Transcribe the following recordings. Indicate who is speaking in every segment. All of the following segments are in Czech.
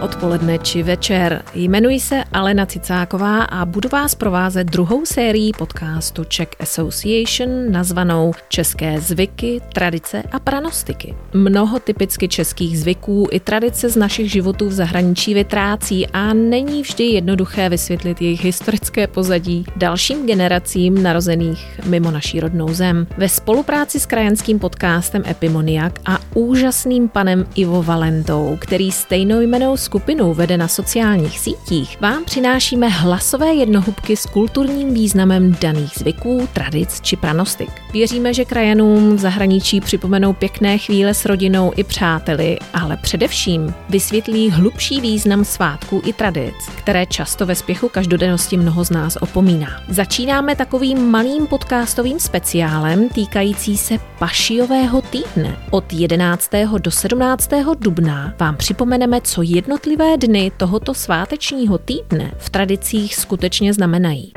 Speaker 1: odpoledne či večer. Jmenuji se Alena Cicáková a budu vás provázet druhou sérií podcastu Czech Association nazvanou České zvyky, tradice a pranostiky. Mnoho typicky českých zvyků i tradice z našich životů v zahraničí vytrácí a není vždy jednoduché vysvětlit jejich historické pozadí dalším generacím narozených mimo naší rodnou zem. Ve spolupráci s krajanským podcastem Epimoniak a úžasným panem Ivo Valentou, který stejnojmenou skupinu vede na sociálních sítích, vám přinášíme hlasové jednohubky s kulturním významem daných zvyků, tradic či pranostik. Věříme, že krajanům v zahraničí připomenou pěkné chvíle s rodinou i přáteli, ale především vysvětlí hlubší význam svátků i tradic, které často ve spěchu každodennosti mnoho z nás opomíná. Začínáme takovým malým podcastovým speciálem týkající se Pašiového týdne. Od 11. do 17. dubna vám připomeneme, co jednotlivé dny tohoto svátečního týdne v tradicích skutečně znamenají.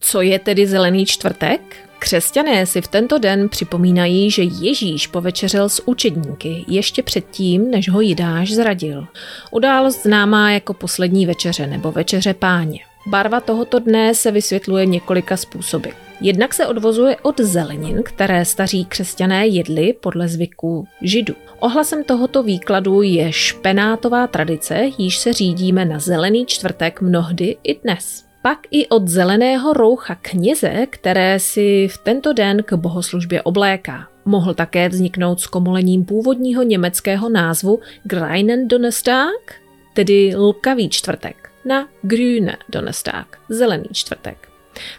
Speaker 1: Co je tedy zelený čtvrtek? Křesťané si v tento den připomínají, že Ježíš povečeřel s učedníky ještě předtím, než ho Jidáš zradil. Událost známá jako poslední večeře nebo večeře páně. Barva tohoto dne se vysvětluje několika způsoby. Jednak se odvozuje od zelenin, které staří křesťané jedli podle zvyků židů. Ohlasem tohoto výkladu je špenátová tradice, již se řídíme na zelený čtvrtek mnohdy i dnes. Pak i od zeleného roucha kněze, které si v tento den k bohoslužbě obléká. Mohl také vzniknout s komolením původního německého názvu Greinen Donnerstag, tedy lkavý čtvrtek, na Grüne Donnerstag, zelený čtvrtek.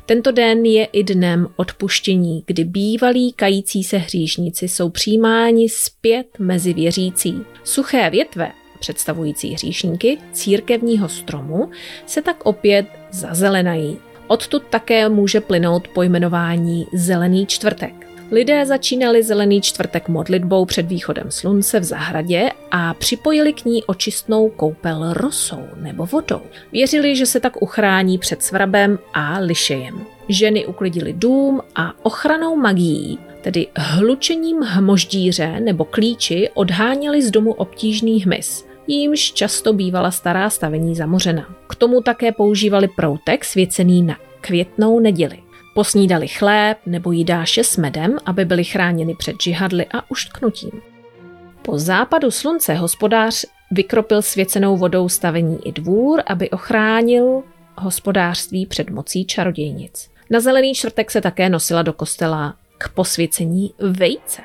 Speaker 1: Tento den je i dnem odpuštění, kdy bývalí kající se hříšníci jsou přijímáni zpět mezi věřící. Suché větve, představující hříšníky církevního stromu, se tak opět zazelenají. Odtud také může plynout pojmenování Zelený čtvrtek. Lidé začínali zelený čtvrtek modlitbou před východem slunce v zahradě a připojili k ní očistnou koupel rosou nebo vodou. Věřili, že se tak uchrání před svrabem a lišejem. Ženy uklidili dům a ochranou magií, tedy hlučením hmoždíře nebo klíči, odháněli z domu obtížný hmyz jímž často bývala stará stavení zamořena. K tomu také používali proutek svěcený na květnou neděli. Posnídali chléb nebo jídáše s medem, aby byli chráněni před žihadly a uštknutím. Po západu slunce hospodář vykropil svěcenou vodou stavení i dvůr, aby ochránil hospodářství před mocí čarodějnic. Na zelený čtvrtek se také nosila do kostela k posvěcení vejce.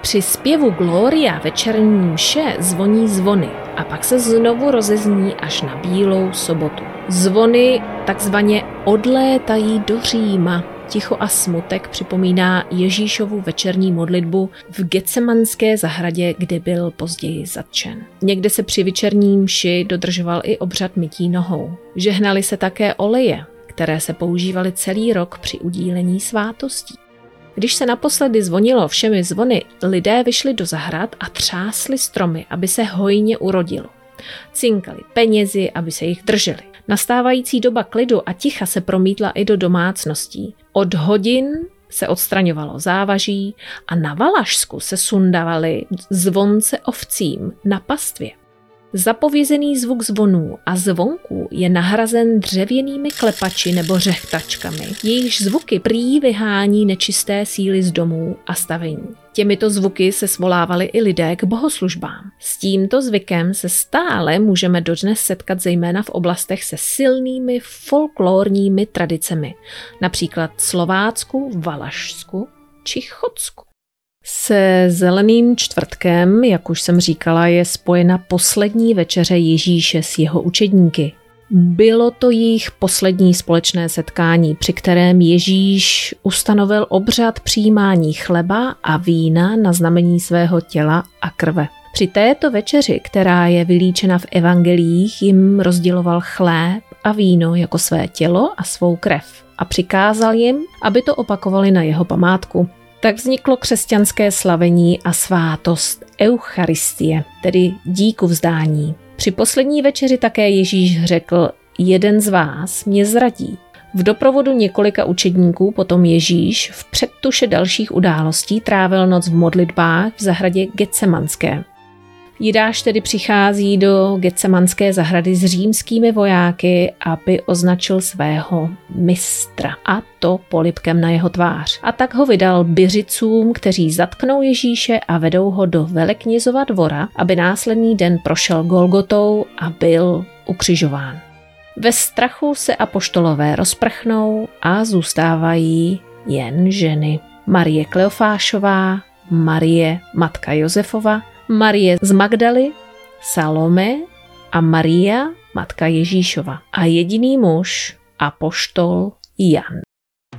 Speaker 1: Při zpěvu Gloria večerní mše zvoní zvony a pak se znovu rozezní až na bílou sobotu. Zvony takzvaně odlétají do Říma. Ticho a smutek připomíná Ježíšovu večerní modlitbu v Getsemanské zahradě, kde byl později zatčen. Někde se při večerní mši dodržoval i obřad mytí nohou. Žehnali se také oleje, které se používaly celý rok při udílení svátostí. Když se naposledy zvonilo všemi zvony, lidé vyšli do zahrad a třásli stromy, aby se hojně urodilo. Cinkali penězi, aby se jich drželi. Nastávající doba klidu a ticha se promítla i do domácností. Od hodin se odstraňovalo závaží a na Valašsku se sundavali zvonce ovcím na pastvě. Zapovězený zvuk zvonů a zvonků je nahrazen dřevěnými klepači nebo řechtačkami. Jejich zvuky prý vyhání nečisté síly z domů a stavení. Těmito zvuky se svolávali i lidé k bohoslužbám. S tímto zvykem se stále můžeme dodnes setkat zejména v oblastech se silnými folklorními tradicemi, například Slovácku, Valašsku či Chodsku. Se zeleným čtvrtkem, jak už jsem říkala, je spojena poslední večeře Ježíše s jeho učedníky. Bylo to jejich poslední společné setkání, při kterém Ježíš ustanovil obřad přijímání chleba a vína na znamení svého těla a krve. Při této večeři, která je vylíčena v evangelích, jim rozděloval chléb a víno jako své tělo a svou krev a přikázal jim, aby to opakovali na jeho památku. Tak vzniklo křesťanské slavení a svátost Eucharistie, tedy díku vzdání. Při poslední večeři také Ježíš řekl, jeden z vás mě zradí. V doprovodu několika učedníků potom Ježíš v předtuše dalších událostí trávil noc v modlitbách v zahradě Getsemanské. Jidáš tedy přichází do Getsemanské zahrady s římskými vojáky, aby označil svého mistra a to polipkem na jeho tvář. A tak ho vydal byřicům, kteří zatknou Ježíše a vedou ho do Veleknězova dvora, aby následný den prošel Golgotou a byl ukřižován. Ve strachu se apoštolové rozprchnou a zůstávají jen ženy. Marie Kleofášová, Marie matka Josefova, Marie z Magdaly, Salome a Maria matka Ježíšova. A jediný muž, apoštol Jan.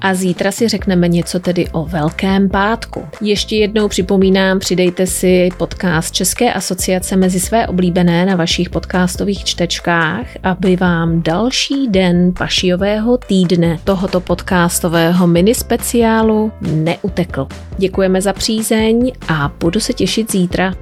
Speaker 1: A zítra si řekneme něco tedy o Velkém pátku. Ještě jednou připomínám, přidejte si podcast České asociace mezi své oblíbené na vašich podcastových čtečkách, aby vám další den pašiového týdne tohoto podcastového mini speciálu neutekl. Děkujeme za přízeň a budu se těšit zítra.